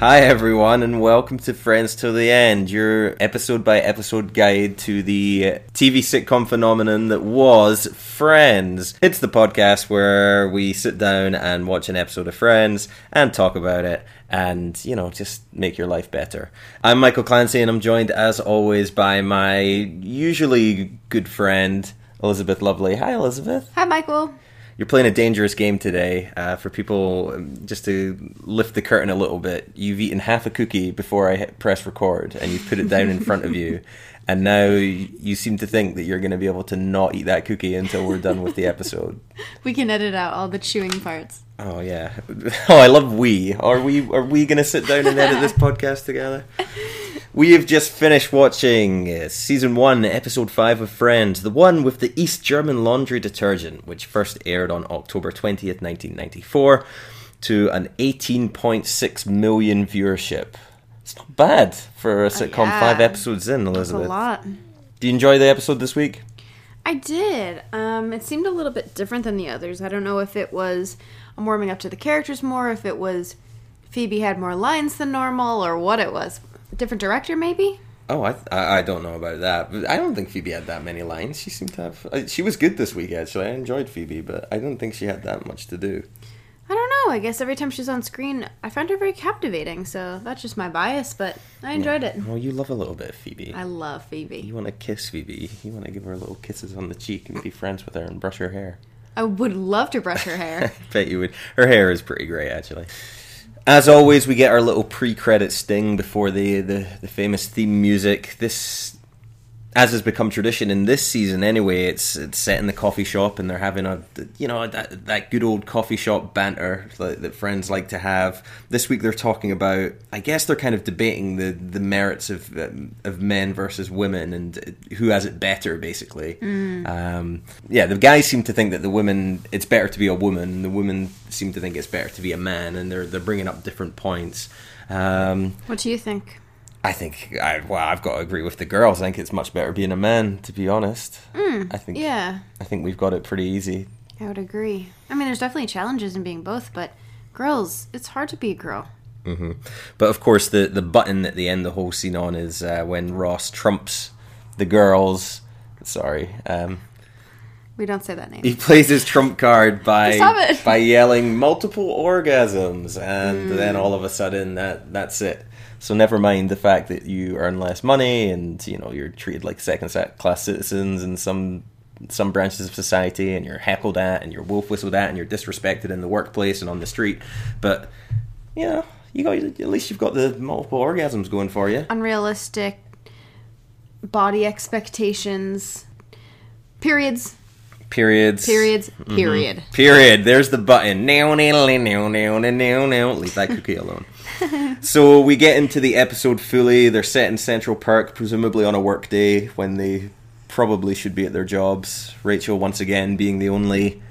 Hi, everyone, and welcome to Friends Till the End, your episode by episode guide to the TV sitcom phenomenon that was Friends. It's the podcast where we sit down and watch an episode of Friends and talk about it and, you know, just make your life better. I'm Michael Clancy, and I'm joined, as always, by my usually good friend, Elizabeth Lovely. Hi, Elizabeth. Hi, Michael. You're playing a dangerous game today. Uh, for people, um, just to lift the curtain a little bit, you've eaten half a cookie before I hit press record, and you've put it down in front of you. And now you seem to think that you're going to be able to not eat that cookie until we're done with the episode. We can edit out all the chewing parts. Oh yeah. Oh, I love we. Are we? Are we going to sit down and edit this podcast together? We have just finished watching uh, season one, episode five of Friends, the one with the East German laundry detergent, which first aired on October twentieth, nineteen ninety four, to an eighteen point six million viewership. It's not bad for a sitcom yeah. five episodes in, Elizabeth. That's a lot. Do you enjoy the episode this week? I did. Um, it seemed a little bit different than the others. I don't know if it was I'm warming up to the characters more, if it was Phoebe had more lines than normal, or what it was. Different director, maybe. Oh, I, I I don't know about that. But I don't think Phoebe had that many lines. She seemed to have. uh, She was good this week, actually. I enjoyed Phoebe, but I don't think she had that much to do. I don't know. I guess every time she's on screen, I find her very captivating. So that's just my bias, but I enjoyed it. Well, you love a little bit of Phoebe. I love Phoebe. You want to kiss Phoebe. You want to give her little kisses on the cheek and be friends with her and brush her hair. I would love to brush her hair. I bet you would. Her hair is pretty great, actually. As always, we get our little pre-credit sting before the, the, the famous theme music. This, as has become tradition in this season, anyway, it's it's set in the coffee shop, and they're having a you know that that good old coffee shop banter that, that friends like to have. This week, they're talking about. I guess they're kind of debating the the merits of um, of men versus women and who has it better, basically. Um, yeah, the guys seem to think that the women it's better to be a woman, the women seem to think it's better to be a man, and they're they're bringing up different points. Um, what do you think? I think I well, I've got to agree with the girls. I think it's much better being a man, to be honest. I think Yeah, I think we've got it pretty easy. I would agree. I mean, there's definitely challenges in being both, but girls, it's hard to be a girl. But of course, the the button at the end the whole scene on is uh, when Ross trumps the girls. Sorry, um, We don't say that name. he plays his trump card by by yelling multiple orgasms, and Mm. then all of a sudden that that's it. So never mind the fact that you earn less money and you know you're treated like second class citizens in some some branches of society, and you're heckled at, and you're wolf whistled at, and you're disrespected in the workplace and on the street. But you know you got at least you've got the multiple orgasms going for you. Unrealistic body expectations. Periods. Periods. Periods. Mm-hmm. Period. Period. There's the button. Now, now, now, now, now, now. Leave that cookie alone. so we get into the episode fully. They're set in Central Park, presumably on a work day when they probably should be at their jobs. Rachel once again being the only,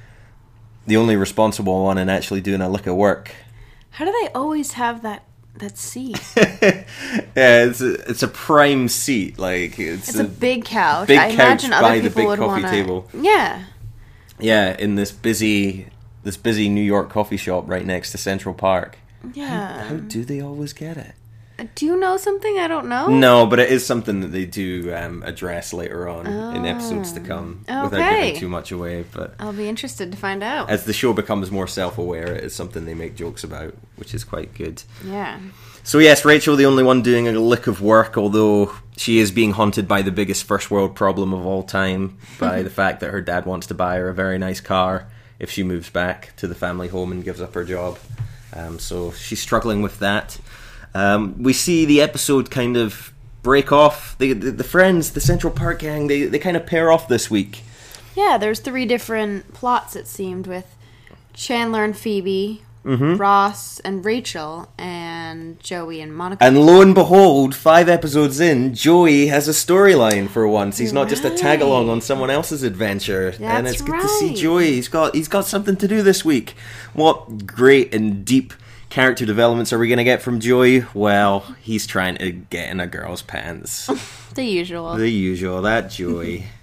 the only responsible one and actually doing a lick of work. How do they always have that that seat? yeah, it's a, it's a prime seat. Like it's, It's a big couch. big I imagine couch other by the people big would coffee want table. Yeah. yeah in this busy this busy New York coffee shop right next to Central Park. Yeah. How do they always get it? Do you know something I don't know? No, but it is something that they do um, address later on in episodes to come without giving too much away. But I'll be interested to find out. as the show becomes more self-aware, it is something they make jokes about, which is quite good. yeah. So yes, Rachel, the only one doing a lick of work, although she is being haunted by the biggest first world problem of all time, by the fact that her dad wants to buy her a very nice car if she moves back to the family home and gives up her job. Um, so she's struggling with that. Um, we see the episode kind of break off. The, the the friends, the Central Park gang, they they kind of pair off this week. Yeah, there's three different plots it seemed with Chandler and Phoebe, Mm-hmm. Ross and Rachel, and Joey and Monica. And lo and behold, five episodes in, Joey has a storyline for once. He's not just a tag along on someone else's adventure, and That's it's good to see. Joey. He's got he's got something to do this week. What great and deep character developments are we going to get from Joey? Well, he's trying to get in a girl's pants. the usual. the usual, that Joey.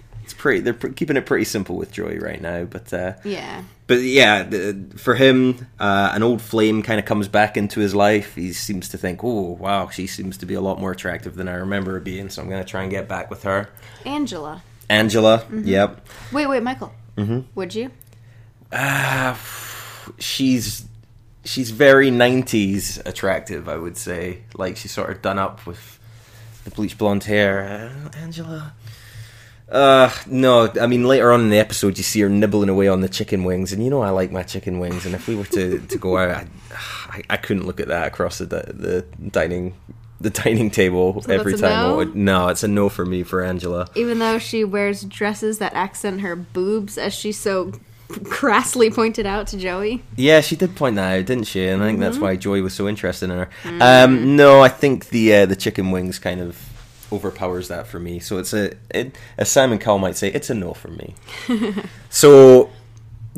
Pretty. They're keeping it pretty simple with Joey right now, but uh, Yeah. but yeah, for him, uh, an old flame kind of comes back into his life. He seems to think, "Oh, wow, she seems to be a lot more attractive than I remember her being." So I'm going to try and get back with her. Angela. Angela, Mm-hmm. yep. Wait, wait, Michael. Mm-hmm. Would you? Ah, she's she's very '90s attractive, I would say. Like she's sort of done up with the bleach blonde hair. Uh, Angela. Uh no, I mean later on in the episode you see her nibbling away on the chicken wings, and you know I like my chicken wings, and if we were to, to go out, I, I, I couldn't look at that across the the dining the dining table So every time. no? No, it's a no for me for Angela. Even though she wears dresses that accent her boobs, as she so crassly pointed out to Joey. Yeah, she did point that out, didn't she? And I think Mm-hmm. that's why Joey was so interested in her. Um, no, I think the uh, the chicken wings kind of overpowers that for me. So it's a, it, as Simon Cowell might say, it's a no for me. so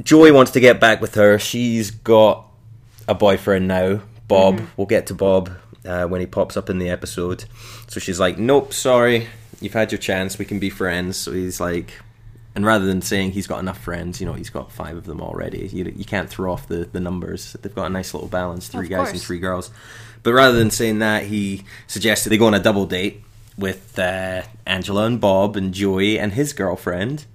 Joey wants to get back with her. She's got a boyfriend now, Bob. We'll get to Bob uh, when he pops up in the episode. So she's like, "Nope, sorry, you've had your chance. We can be friends." So he's like, and rather than saying he's got enough friends, you know, he's got five of them already. You, you can't throw off the, the numbers. They've got a nice little balance, three Of guys and three girls. But rather than saying that, he suggested they go on a double date with uh, Angela and Bob and Joey and his girlfriend.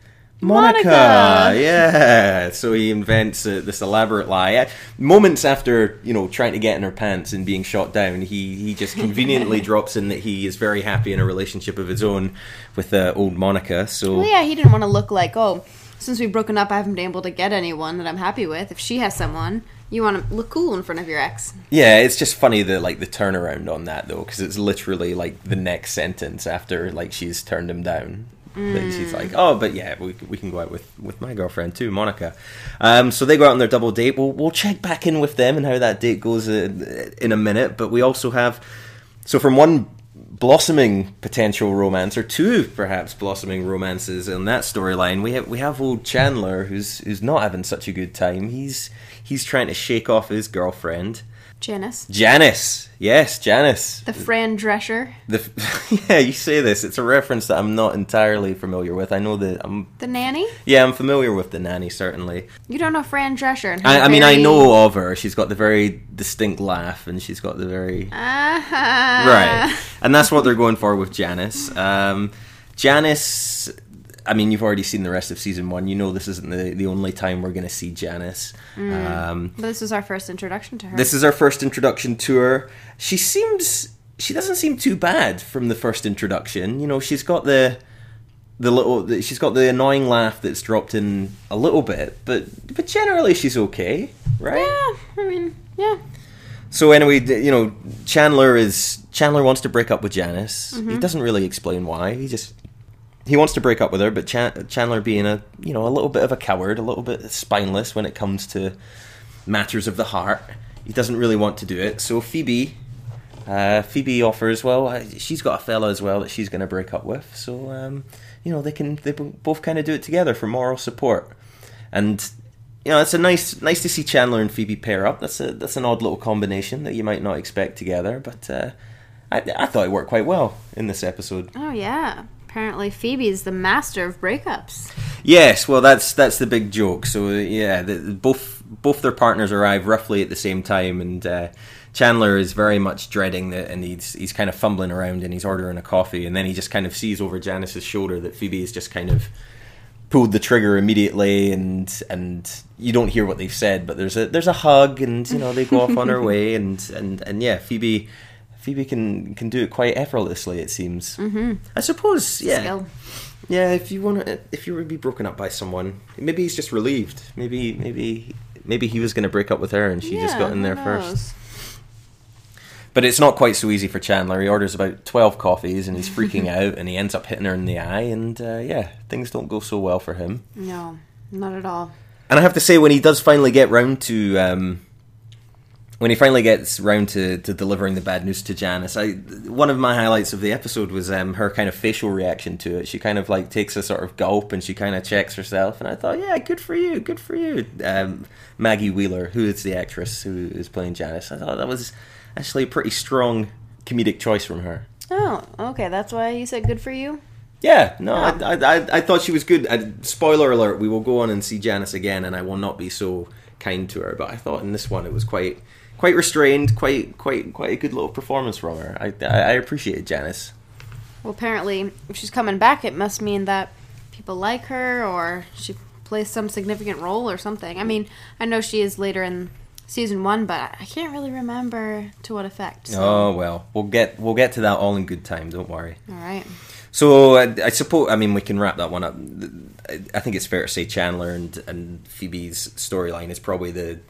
Monica. Monica. yeah. So he invents uh, this elaborate lie. Uh, Moments after you know trying to get in her pants and being shot down, he he just conveniently drops in that he is very happy in a relationship of his own with uh, old Monica. So Well, yeah, he didn't want to look like, oh, since we've broken up, I haven't been able to get anyone that I'm happy with. If she has someone, you want to look cool in front of your ex. Yeah, it's just funny the like the turnaround on that though, because it's literally like the next sentence after like she's turned him down. That she's like, oh, but yeah, we, we can go out with, with my girlfriend too, Monica. Um, so they go out on their double date. We'll we'll check back in with them and how that date goes uh, in a minute. But we also have so from one blossoming potential romance or two perhaps blossoming romances in that storyline. We have we have old Chandler who's who's not having such a good time. He's he's trying to shake off his girlfriend Janice. Janice yes Janice The Fran Drescher. the yeah you say this it's a reference that I'm not entirely familiar with I know that I'm The nanny? yeah I'm familiar with the nanny certainly You don't know Fran Drescher. I, I mean I know of her she's got the very distinct laugh and she's got the very Ah. right and that's what they're going for with janice um, janice i mean you've already seen the rest of season one you know this isn't the, the only time we're going to see janice um, But this was our first introduction to her. this is our first introduction to her she seems she doesn't seem too bad from the first introduction you know she's got the the little she's got the annoying laugh that's dropped in a little bit but but generally she's okay right yeah, I mean, yeah. so anyway, you know, Chandler is Chandler wants to break up with Janice. He doesn't really explain why. He just he wants to break up with her, but Chan- Chandler being a you know a little bit of a coward, a little bit spineless when it comes to matters of the heart. He doesn't really want to do it. So Phoebe, uh, Phoebe offers, well, she's got a fella as well that she's going to break up with. So um, you know they can they both kind of do it together for moral support. And you know it's a nice nice to see Chandler and Phoebe pair up. That's a that's an odd little combination that you might not expect together, but uh, I I thought it worked quite well in this episode. Oh, yeah. Apparently, Phoebe is the master of breakups. Yes, well, that's that's the big joke. So yeah, the, both both their partners arrive roughly at the same time, and uh, Chandler is very much dreading that, and he's he's kind of fumbling around and he's ordering a coffee, and then he just kind of sees over Janice's shoulder that Phoebe has just kind of pulled the trigger immediately, and and you don't hear what they've said, but there's a there's a hug, and you know they go off on their way, and and and yeah, Phoebe. Phoebe can can do it quite effortlessly. It seems. Mm-hmm. I suppose. Yeah. Skill. Yeah, if you want to, if you were to be broken up by someone, maybe he's just relieved. Maybe, maybe, maybe he was going to break up with her, and she just got in there first. But it's not quite so easy for Chandler. He orders about twelve coffees, and he's freaking out, and he ends up hitting her in the eye, and uh, yeah, things don't go so well for him. No, not at all. And I have to say, when he does finally get round to, um, when he finally gets round to, to delivering the bad news to Janice, I one of my highlights of the episode was um, her kind of facial reaction to it. She kind of like takes a sort of gulp and she kind of checks herself, and I thought, yeah, good for you, good for you, um, Maggie Wheeler, who is the actress who is playing Janice. I thought that was actually a pretty strong comedic choice from her. Oh, okay. That's why you said good for you. Yeah, no. I, I, I, I thought she was good. I, spoiler alert: we will go on and see Janice again, and I will not be so kind to her. But I thought in this one it was quite, quite restrained, quite, quite, quite a good little performance from her. I, I, appreciated Janice. Well, apparently, if she's coming back, it must mean that people like her or she plays some significant role or something. I mean, I know she is later in season one, but I can't really remember to what effect. So. Oh well, we'll get we'll get to that all in good time. Don't worry. All right. So I, I suppose I mean we can wrap that one up. I, I think it's fair to say Chandler and and Phoebe's storyline is probably the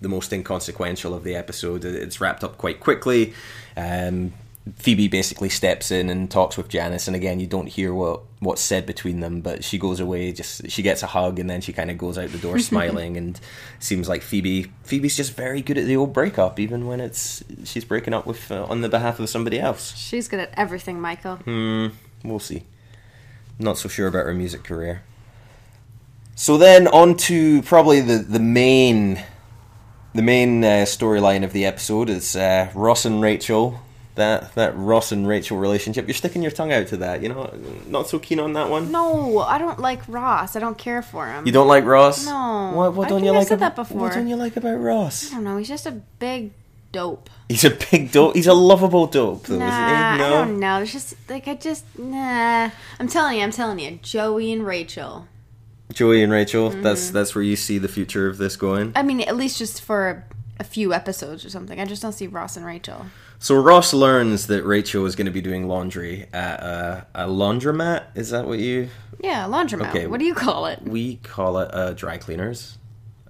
the most inconsequential of the episode. It's wrapped up quite quickly. Um, Phoebe basically steps in and talks with Janice, and again, you don't hear what what's said between them. But she goes away, just she gets a hug, and then she kind of goes out the door smiling, and seems like Phoebe Phoebe's just very good at the old breakup, even when it's she's breaking up with uh, on the behalf of somebody else. She's good at everything, Michael. Hmm, we'll see. Not so sure about her music career. So then on to probably the the main the main uh, storyline of the episode is uh, Ross and Rachel. That that Ross and Rachel relationship. You're sticking your tongue out to that. You know, not so keen on that one. No, I don't like Ross. I don't care for him. You don't like Ross? No. What, what I don't you I like? said about, that before. What don't you like about Ross? I don't know. He's just a big dope. He's a big dope. He's a lovable dope, though, Nah, isn't he? I don't know. It's just like I just nah. I'm telling you, I'm telling you, Joey and Rachel. Joey and Rachel. Mm-hmm. That's that's where you see the future of this going. I mean, at least just for a few episodes or something. I just don't see Ross and Rachel. So Ross learns that Rachel is going to be doing laundry at a, a laundromat. Is that what you? Yeah, laundromat. Okay. What do you call it? We call it uh, dry cleaners.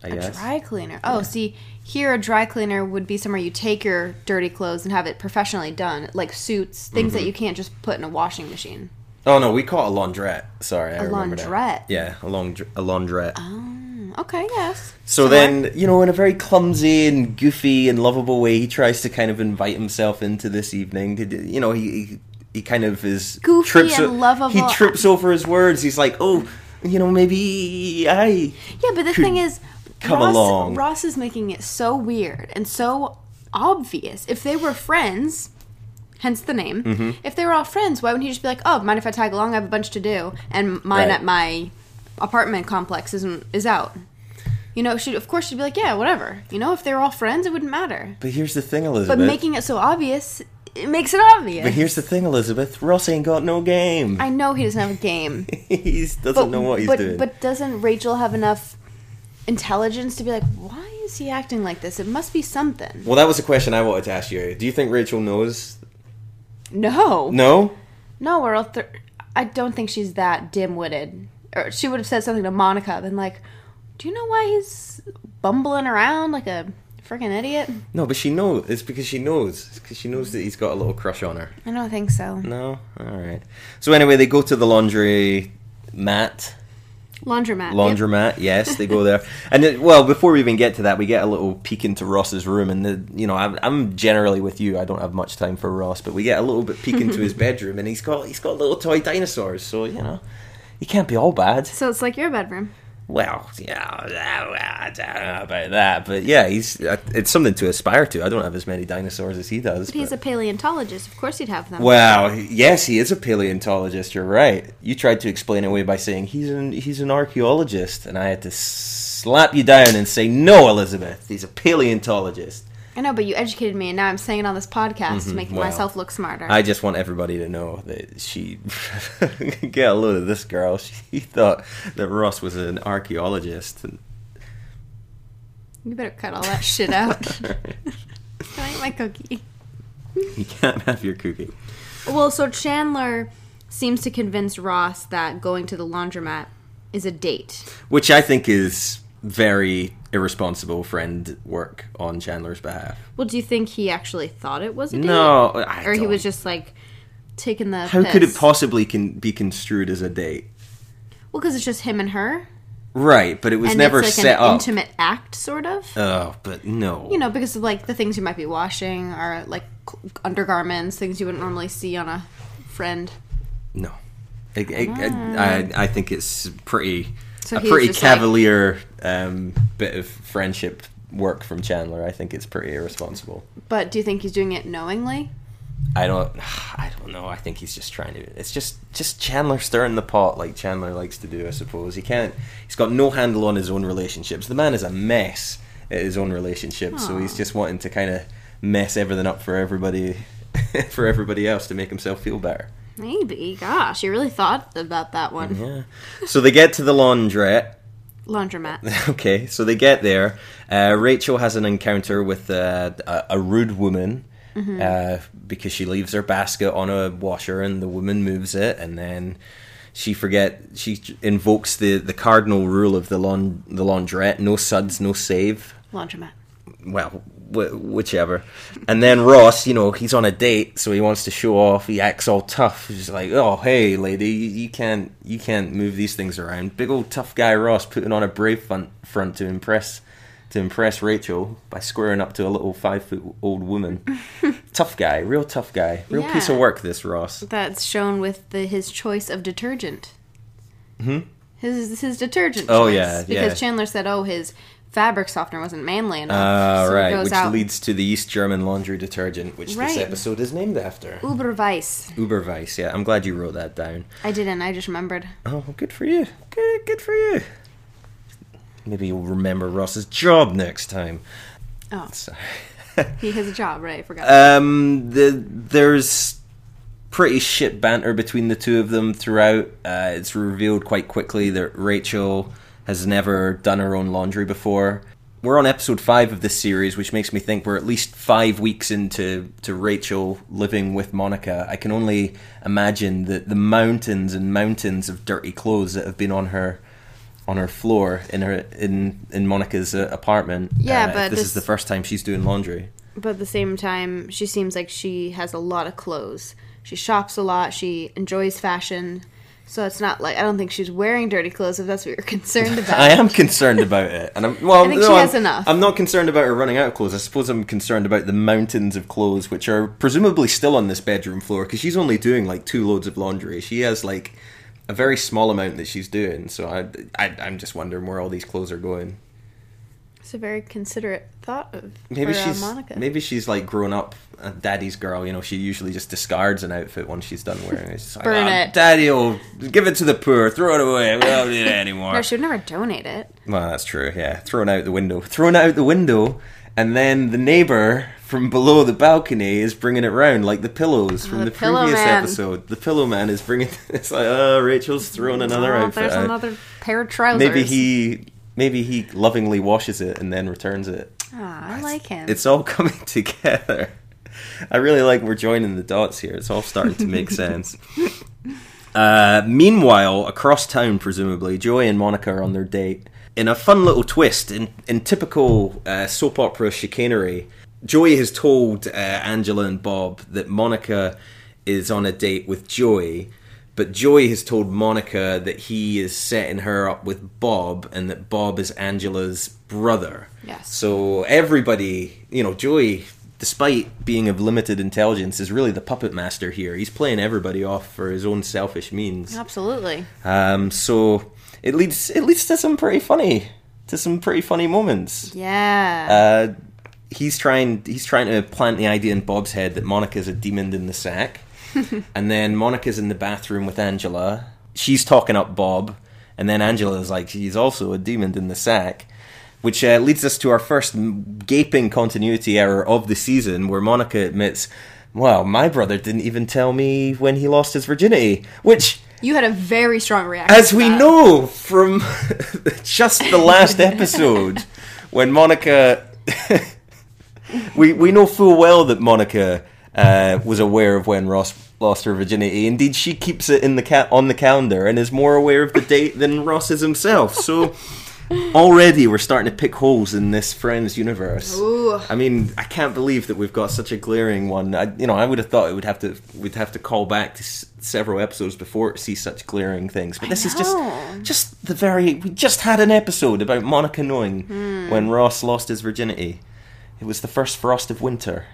I A guess. A dry cleaner. Oh, see, here a dry cleaner would be somewhere you take your dirty clothes and have it professionally done, like suits, things Mm-hmm. that you can't just put in a washing machine. Oh no, we call it a laundrette. Sorry, I A remember laundrette? Yeah, a laundr- a laundrette. Mm, Okay, yes. So then, you know, in a very clumsy and goofy and lovable way, he tries to kind of invite himself into this evening. To, you know, he he, he kind of is Goofy trips and o- lovable. He trips over his words. He's like, "Oh, you know, maybe I." Yeah, but the thing is, come Ross, along. Ross is making it so weird and so obvious. If they were friends, hence the name, Mm-hmm. if they were all friends, why wouldn't he just be like, "Oh, mind if I tag along? I have a bunch to do, and mine Right. at my apartment complex isn't is out." You know, should of course she'd be like, "Yeah, whatever." You know, if they were all friends, it wouldn't matter. But here's the thing, Elizabeth. But making it so obvious, it makes it obvious. But here's the thing, Elizabeth. Ross ain't got no game. I know he doesn't have a game. he doesn't but, know what he's but, doing. But doesn't Rachel have enough intelligence to be like, why is he acting like this? It must be something. well, that was a question I wanted to ask you. Do you think Rachel knows? No, No. no, or else there- I don't think she's that dim-witted. Or she would have said something to Monica, been like, "Do you know why he's bumbling around like a freaking idiot?" No, but she knows. It's because she knows. It's because she knows that he's got a little crush on her. I don't think so. No. All right. So anyway, they go to the laundry mat. Laundromat. yep. Laundromat, yes, they go there. And it, well, before we even get to that, we get a little peek into Ross's room, and the you know I'm, I'm generally with you. I don't have much time for Ross, but we get a little bit peek into his bedroom, and he's got he's got little toy dinosaurs. So you know, he can't be all bad. So it's like your bedroom. Well, yeah, I don't know about that, but yeah, he's uh, it's something to aspire to. I don't have as many dinosaurs as he does. But he's a paleontologist. Of course, he'd have them. Wow, yes, he is a paleontologist. You're right. You tried to explain it away by saying he's an he's an archaeologist, and I had to slap you down and say no, Elizabeth. He's a paleontologist. I know, but you educated me, and now I'm saying it on this podcast to mm-hmm. make well, myself look smarter. I just want everybody to know that she get a load of this girl. She thought that Ross was an archaeologist. And You better cut all that shit out. Can I eat my cookie? you can't have your cookie. Well, so Chandler seems to convince Ross that going to the laundromat is a date. Which I think is very irresponsible friend work on Chandler's behalf. Well, do you think he actually thought it was a date? No, I Or he don't. was just like taking the. How could it possibly can be construed as a date? Well, because it's just him and her. Right, but it was and never it's like set an up. intimate act, sort of. Oh, but no. you know, because of like the things you might be washing are like undergarments, things you wouldn't normally see on a friend. no. I, I, I, I ah. think it's pretty So a pretty just like- cavalier um, bit of friendship work from Chandler. I think it's pretty irresponsible. But do you think he's doing it knowingly? I don't. I don't know. I think he's just trying to. It's just just Chandler stirring the pot like Chandler likes to do. I suppose he can't. He's got no handle on his own relationships. The man is a mess at his own relationships. So he's just wanting to kind of mess everything up for everybody, for everybody else to make himself feel better. Maybe. Gosh, you really thought about that one. Yeah. So they get to the laundrette. Laundromat. Okay, so they get there. Uh, Rachel has an encounter with uh, a, a rude woman uh, because she leaves her basket on a washer, and the woman moves it, and then she forget she invokes the, the cardinal rule of the laun- the laundrette: no suds, no save. Laundromat. Well, wh- whichever. And then Ross, you know, he's on a date, so he wants to show off. He acts all tough. He's like, "Oh, hey, lady, you, you can't you can't move these things around." Big old tough guy Ross putting on a brave front front to impress to impress Rachel by squaring up to a little five foot old woman. tough guy, real tough guy, real piece of work. This Ross. That's shown with the, his choice of detergent. Hmm? His his detergent Oh, choice. yeah, Because yeah. Chandler said, oh, his fabric softener wasn't manly enough. Ah, so right, which out leads to the East German laundry detergent, which Right. this episode is named after. Uberweiss. Uberweiss. Yeah, I'm glad you wrote that down. I didn't, I just remembered. Oh, good for you. Good, good for you. Maybe you'll remember Ross's job next time. Oh, Sorry. he has a job, right? I forgot. Um, the there's pretty shit banter between the two of them throughout. Uh, it's revealed quite quickly that Rachel has never done her own laundry before. We're on episode five of this series, which makes me think we're at least five weeks into to Rachel living with Monica. I can only imagine that the mountains and mountains of dirty clothes that have been on her on her floor in her in in Monica's uh, apartment. Yeah, uh, but this, this- is the first time she's doing laundry. but at the same time, she seems like she has a lot of clothes. She shops a lot. She enjoys fashion. So it's not like I don't think she's wearing dirty clothes. If that's what you're concerned about. I am concerned about it, and I'm well. I think no, she I'm, has enough. I'm not concerned about her running out of clothes. I suppose I'm concerned about the mountains of clothes, which are presumably still on this bedroom floor because she's only doing like two loads of laundry. She has like a very small amount that she's doing. So I, I I'm just wondering where all these clothes are going. It's a very considerate thought of Maybe for, uh, she's Monica. maybe she's like grown up a daddy's girl. You know, she usually just discards an outfit once she's done wearing it. Like, Burn "Oh, it." Daddy will give it to the poor, throw it away. We don't need it anymore. No, she would never donate it. Well, that's true. Yeah, thrown out the window, thrown out the window, and then the neighbor from below the balcony is bringing it round like the pillows from Oh, the previous man. episode. The pillow man is bringing. It's like, oh, Rachel's throwing another Oh, outfit. there's out. another pair of trousers. Maybe he, maybe he lovingly washes it and then returns it. Ah, I like him. It's all coming together. I really like we're joining the dots here. It's all starting to make sense. Uh, meanwhile, across town, presumably, Joey and Monica are on their date. In a fun little twist, in, in typical uh, soap opera chicanery, Joey has told uh, Angela and Bob that Monica is on a date with Joey, but Joey has told Monica that he is setting her up with Bob and that Bob is Angela's brother. Yes. So everybody, you know, Joey, despite being of limited intelligence, is really the puppet master here. He's playing everybody off for his own selfish means. Absolutely. Um, so it leads it leads to some pretty funny to some pretty funny moments. Yeah. Uh, he's trying he's trying to plant the idea in Bob's head that Monica's a demon in the sack, and then Monica's in the bathroom with Angela. She's talking up Bob, and then Angela's like he's also a demon in the sack. Which uh, leads us to our first gaping continuity error of the season, where Monica admits, "Well, my brother didn't even tell me when he lost his virginity." Which you had a very strong reaction. as we know from just the last episode, when Monica, we we know full well that Monica uh, was aware of when Ross lost her virginity. Indeed, she keeps it in the ca- on the calendar and is more aware of the date than Ross is himself. So. Already, we're starting to pick holes in this Friends universe. Ooh. I mean, I can't believe that we've got such a glaring one. I, you know, I would have thought it would have to we'd have to call back to s- several episodes before to see such glaring things. But this is just just the very. We just had an episode about Monica knowing Hmm. when Ross lost his virginity. It was the first frost of winter.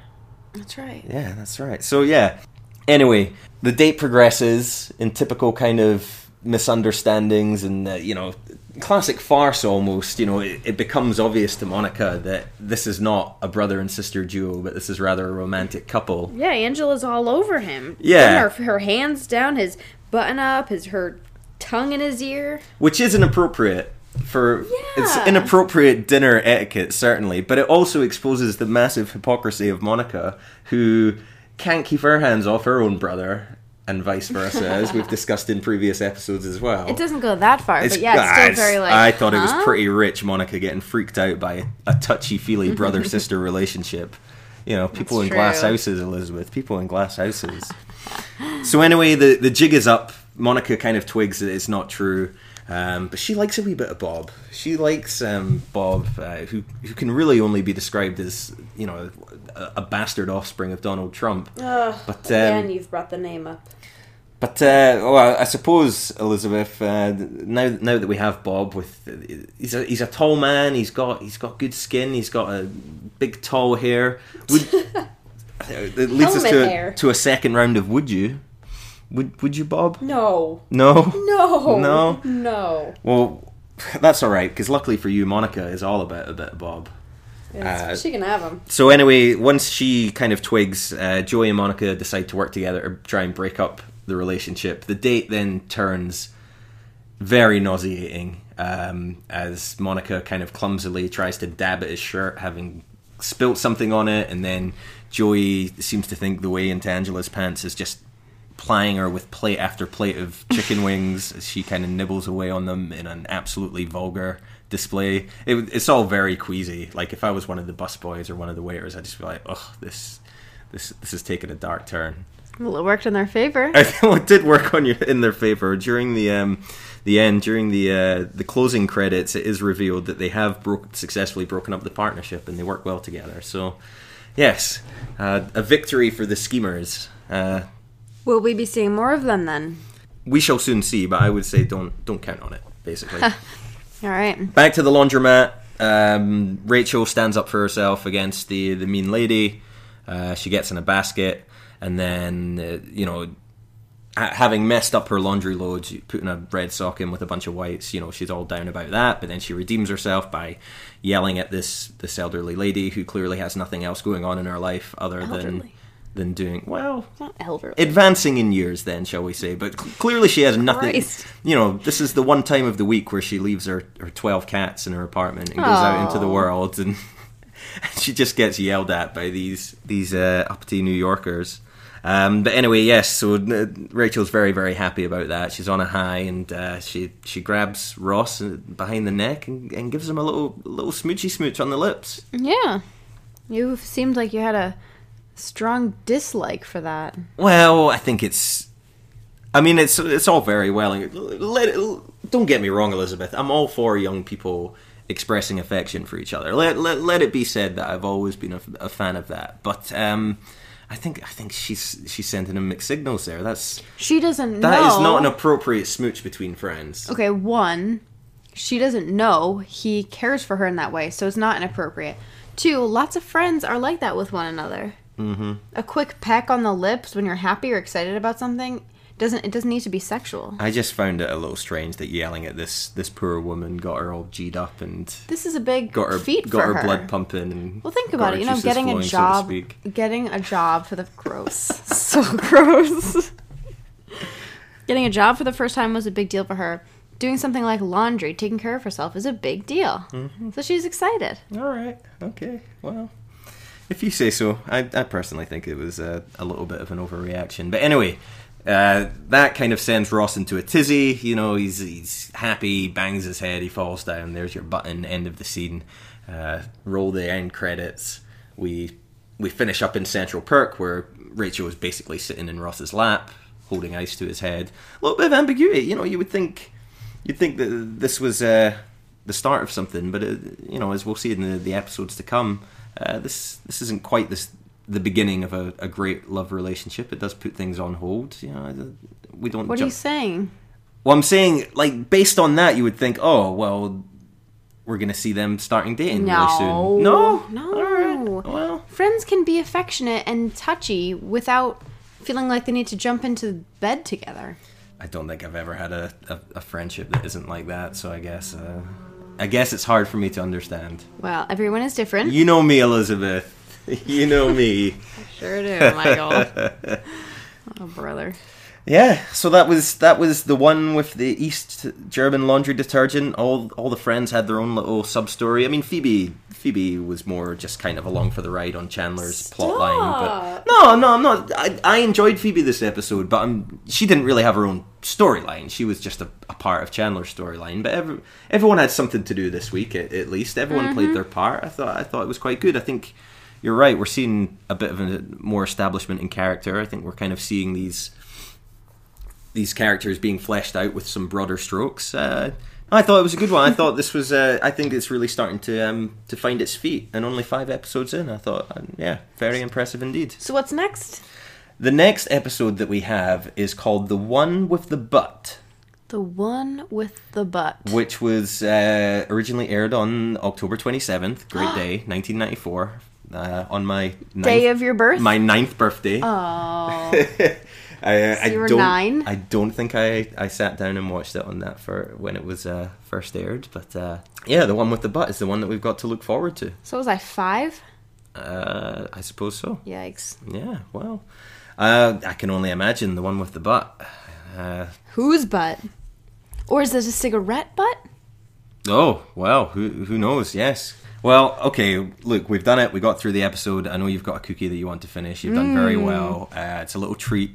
That's right. Yeah, that's right. So yeah. Anyway, the date progresses in typical kind of misunderstandings and uh, you know classic farce almost you know it, it becomes obvious to monica that this is not a brother and sister duo but this is rather a romantic couple Yeah, Angela's all over him. Yeah. Her, her hands down, his button up, his her tongue in his ear. which is inappropriate for it's inappropriate dinner etiquette certainly but it also exposes the massive hypocrisy of monica who can't keep her hands off her own brother and vice versa as we've discussed in previous episodes as well It doesn't go that far, It's- but yeah, it's still it's- very like. I thought it was pretty rich, Monica getting freaked out by a touchy feely brother sister relationship. You know, people That's in glass houses, Elizabeth. People in glass houses. so anyway, the the jig is up. Monica kind of twigs that it's not true, um, but she likes a wee bit of Bob. She likes um, Bob, uh, who who can really only be described as you know a, a bastard offspring of Donald Trump. Ugh, But, um, again, you've brought the name up. But uh, well, I suppose Elizabeth. Uh, now, now that we have Bob, with he's a he's a tall man. He's got he's got good skin. He's got a big tall hair. Would it leads us to a, to a second round of would you? Would would you, Bob? No, No. no, No? no. Well, that's all right because luckily for you, Monica is all about a bit of Bob. Uh, she can have him. So anyway, once she kind of twigs, uh, Joey and Monica decide to work together to try and break up the relationship. The date then turns very nauseating um, as Monica kind of clumsily tries to dab at his shirt, having spilt something on it, and then Joey seems to think the way into Angela's pants is just plying her with plate after plate of chicken wings as she kind of nibbles away on them in an absolutely vulgar display. It, it's all very queasy. Like if I was one of the busboys or one of the waiters, I'd just be like, "Oh, this, this, this is taking a dark turn." Well, it worked in their favor. well, it did work on in their favor during the um, the end during the uh, the closing credits. It is revealed that they have broke, successfully broken up the partnership and they work well together. So, yes, uh, a victory for the schemers. Uh, Will we be seeing more of them then? we shall soon see, but I would say don't don't count on it. Basically, All right. back to the laundromat. Um, Rachel stands up for herself against the the mean lady. Uh, she gets in a basket, and then uh, you know, ha- having messed up her laundry loads, putting a red sock in with a bunch of whites. You know, she's all down about that. But then she redeems herself by yelling at this this elderly lady who clearly has nothing else going on in her life other Elderly. than doing well Not elderly. advancing in years then shall we say but cl- clearly she has nothing Christ. you know this is the one time of the week where she leaves her, her 12 cats in her apartment and goes out into the world and she just gets yelled at by these these uh, uppity new yorkers um, but anyway yes so uh, rachel's very very happy about that she's on a high and uh, she she grabs ross uh, behind the neck and, and gives him a little little smoochy smooch on the lips yeah. You seemed like you had a strong dislike for that. Well, I think it's. I mean, it's it's all very well. Let it, don't get me wrong, Elizabeth. I'm all for young people expressing affection for each other. Let let, let it be said that I've always been a, a fan of that. But um, I think I think she's she's sending him mixed signals there. That's She doesn't that know. is not an appropriate smooch between friends. Okay, one, she doesn't know he cares for her in that way, so it's not inappropriate. Two, lots of friends are like that with one another. Mm-hmm. A quick peck on the lips when you're happy or excited about something doesn't it doesn't need to be sexual. I just found it a little strange that yelling at this this poor woman got her all g'd up and This is a big got her feat got for her, her. blood pumping. And Well, think about it. You know, getting a flowing, so to job, speak. getting a job for the gross, so gross. getting a job for the first time was a big deal for her. Doing something like laundry, taking care of herself, is a big deal. Mm-hmm. So she's excited. All right. Okay. Well, if you say so, I, I personally think it was a, a little bit of an overreaction. But anyway, uh, that kind of sends Ross into a tizzy. You know, he's he's happy, bangs his head, he falls down. There's your button. End of the scene. Uh, roll the end credits. We we finish up in Central Perk where Rachel is basically sitting in Ross's lap, holding ice to his head. A little bit of ambiguity. You know, you would think you'd think that this was uh, the start of something, but it, you know, as we'll see in the, the episodes to come, uh, this this isn't quite this the beginning of a, a great love relationship. It does put things on hold. You know, we don't. What are you saying? well, I'm saying, like, based on that, you would think, oh, well, we're going to see them starting dating No. really soon. No, No. Right. Well, Friends can be affectionate and touchy without feeling like they need to jump into bed together. I don't think I've ever had a, a, a friendship that isn't like that. So I guess uh, I guess it's hard for me to understand. Well, everyone is different. You know me, Elizabeth. You know me. Sure do, Michael. oh, brother. Yeah, so that was that was the one with the East German laundry detergent. All all the friends had their own little sub story. I mean, Phoebe Phoebe was more just kind of along for the ride on Chandler's plot line. But no, no, I'm not. I, I enjoyed Phoebe this episode, but I'm, she didn't really have her own storyline. She was just a, a part of Chandler's storyline. But every, everyone had something to do this week, at, at least. Everyone played mm-hmm. their part. I thought I thought it was quite good. I think you're right. We're seeing a bit of a more establishment in character. I think we're kind of seeing these these characters being fleshed out with some broader strokes. Uh, I thought it was a good one. I thought this was. Uh, I think it's really starting to um, to find its feet, and only five episodes in, I thought, uh, yeah, very impressive indeed. So what's next? The next episode that we have is called "The One with the Butt," The one with the butt. which was uh, originally aired on October twenty seventh, great day, nineteen ninety four, uh, on my ninth, Day of your birth? my ninth birthday. Oh. I, uh, I you were don't, nine? I don't think I, I sat down and watched it on that for when it was uh, first aired, but uh, yeah, the one with the butt is the one that we've got to look forward to. so was I five? Uh, I suppose so. Yikes. Yeah, well, uh, I can only imagine the one with the butt. Uh, Whose butt? Or is this a cigarette butt? oh well, who who knows? Yes. Well, okay. Look, we've done it. We got through the episode. I know you've got a cookie that you want to finish. You've done very well. Uh, it's a little treat.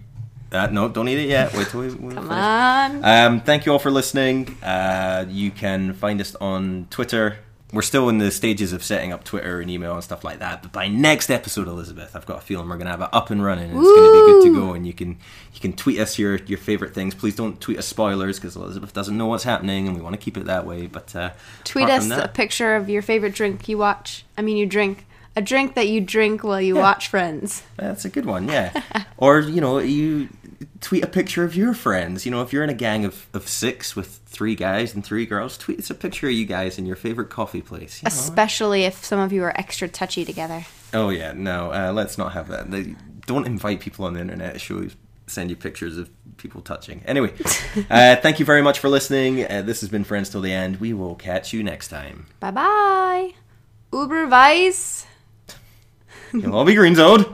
Uh, no, don't eat it yet. Wait till we, Come finish. on. Um, thank you all for listening. Uh, you can find us on Twitter. We're still in the stages of setting up Twitter and email and stuff like that. But by next episode, Elizabeth, I've got a feeling we're going to have it up and running. And it's going to be good to go. And you can you can tweet us your your favorite things. Please don't tweet us spoilers because Elizabeth doesn't know what's happening, and we want to keep it that way. But uh, Tweet us from a picture of your favorite drink you watch. I mean, you drink. A drink that you drink while you Yeah. watch Friends. That's a good one, yeah. or you know, you tweet a picture of your friends. You know, if you're in a gang of, of six with three guys and three girls, tweet us a picture of you guys in your favorite coffee place. You know? Especially if some of you are extra touchy together. Oh yeah, no, uh, let's not have that. They, don't invite people on the internet show send you pictures of people touching. Anyway, uh, thank you very much for listening. Uh, this has been Friends Till the End. We will catch you next time. Bye bye. Uber Weiss. You'll all be green zoned.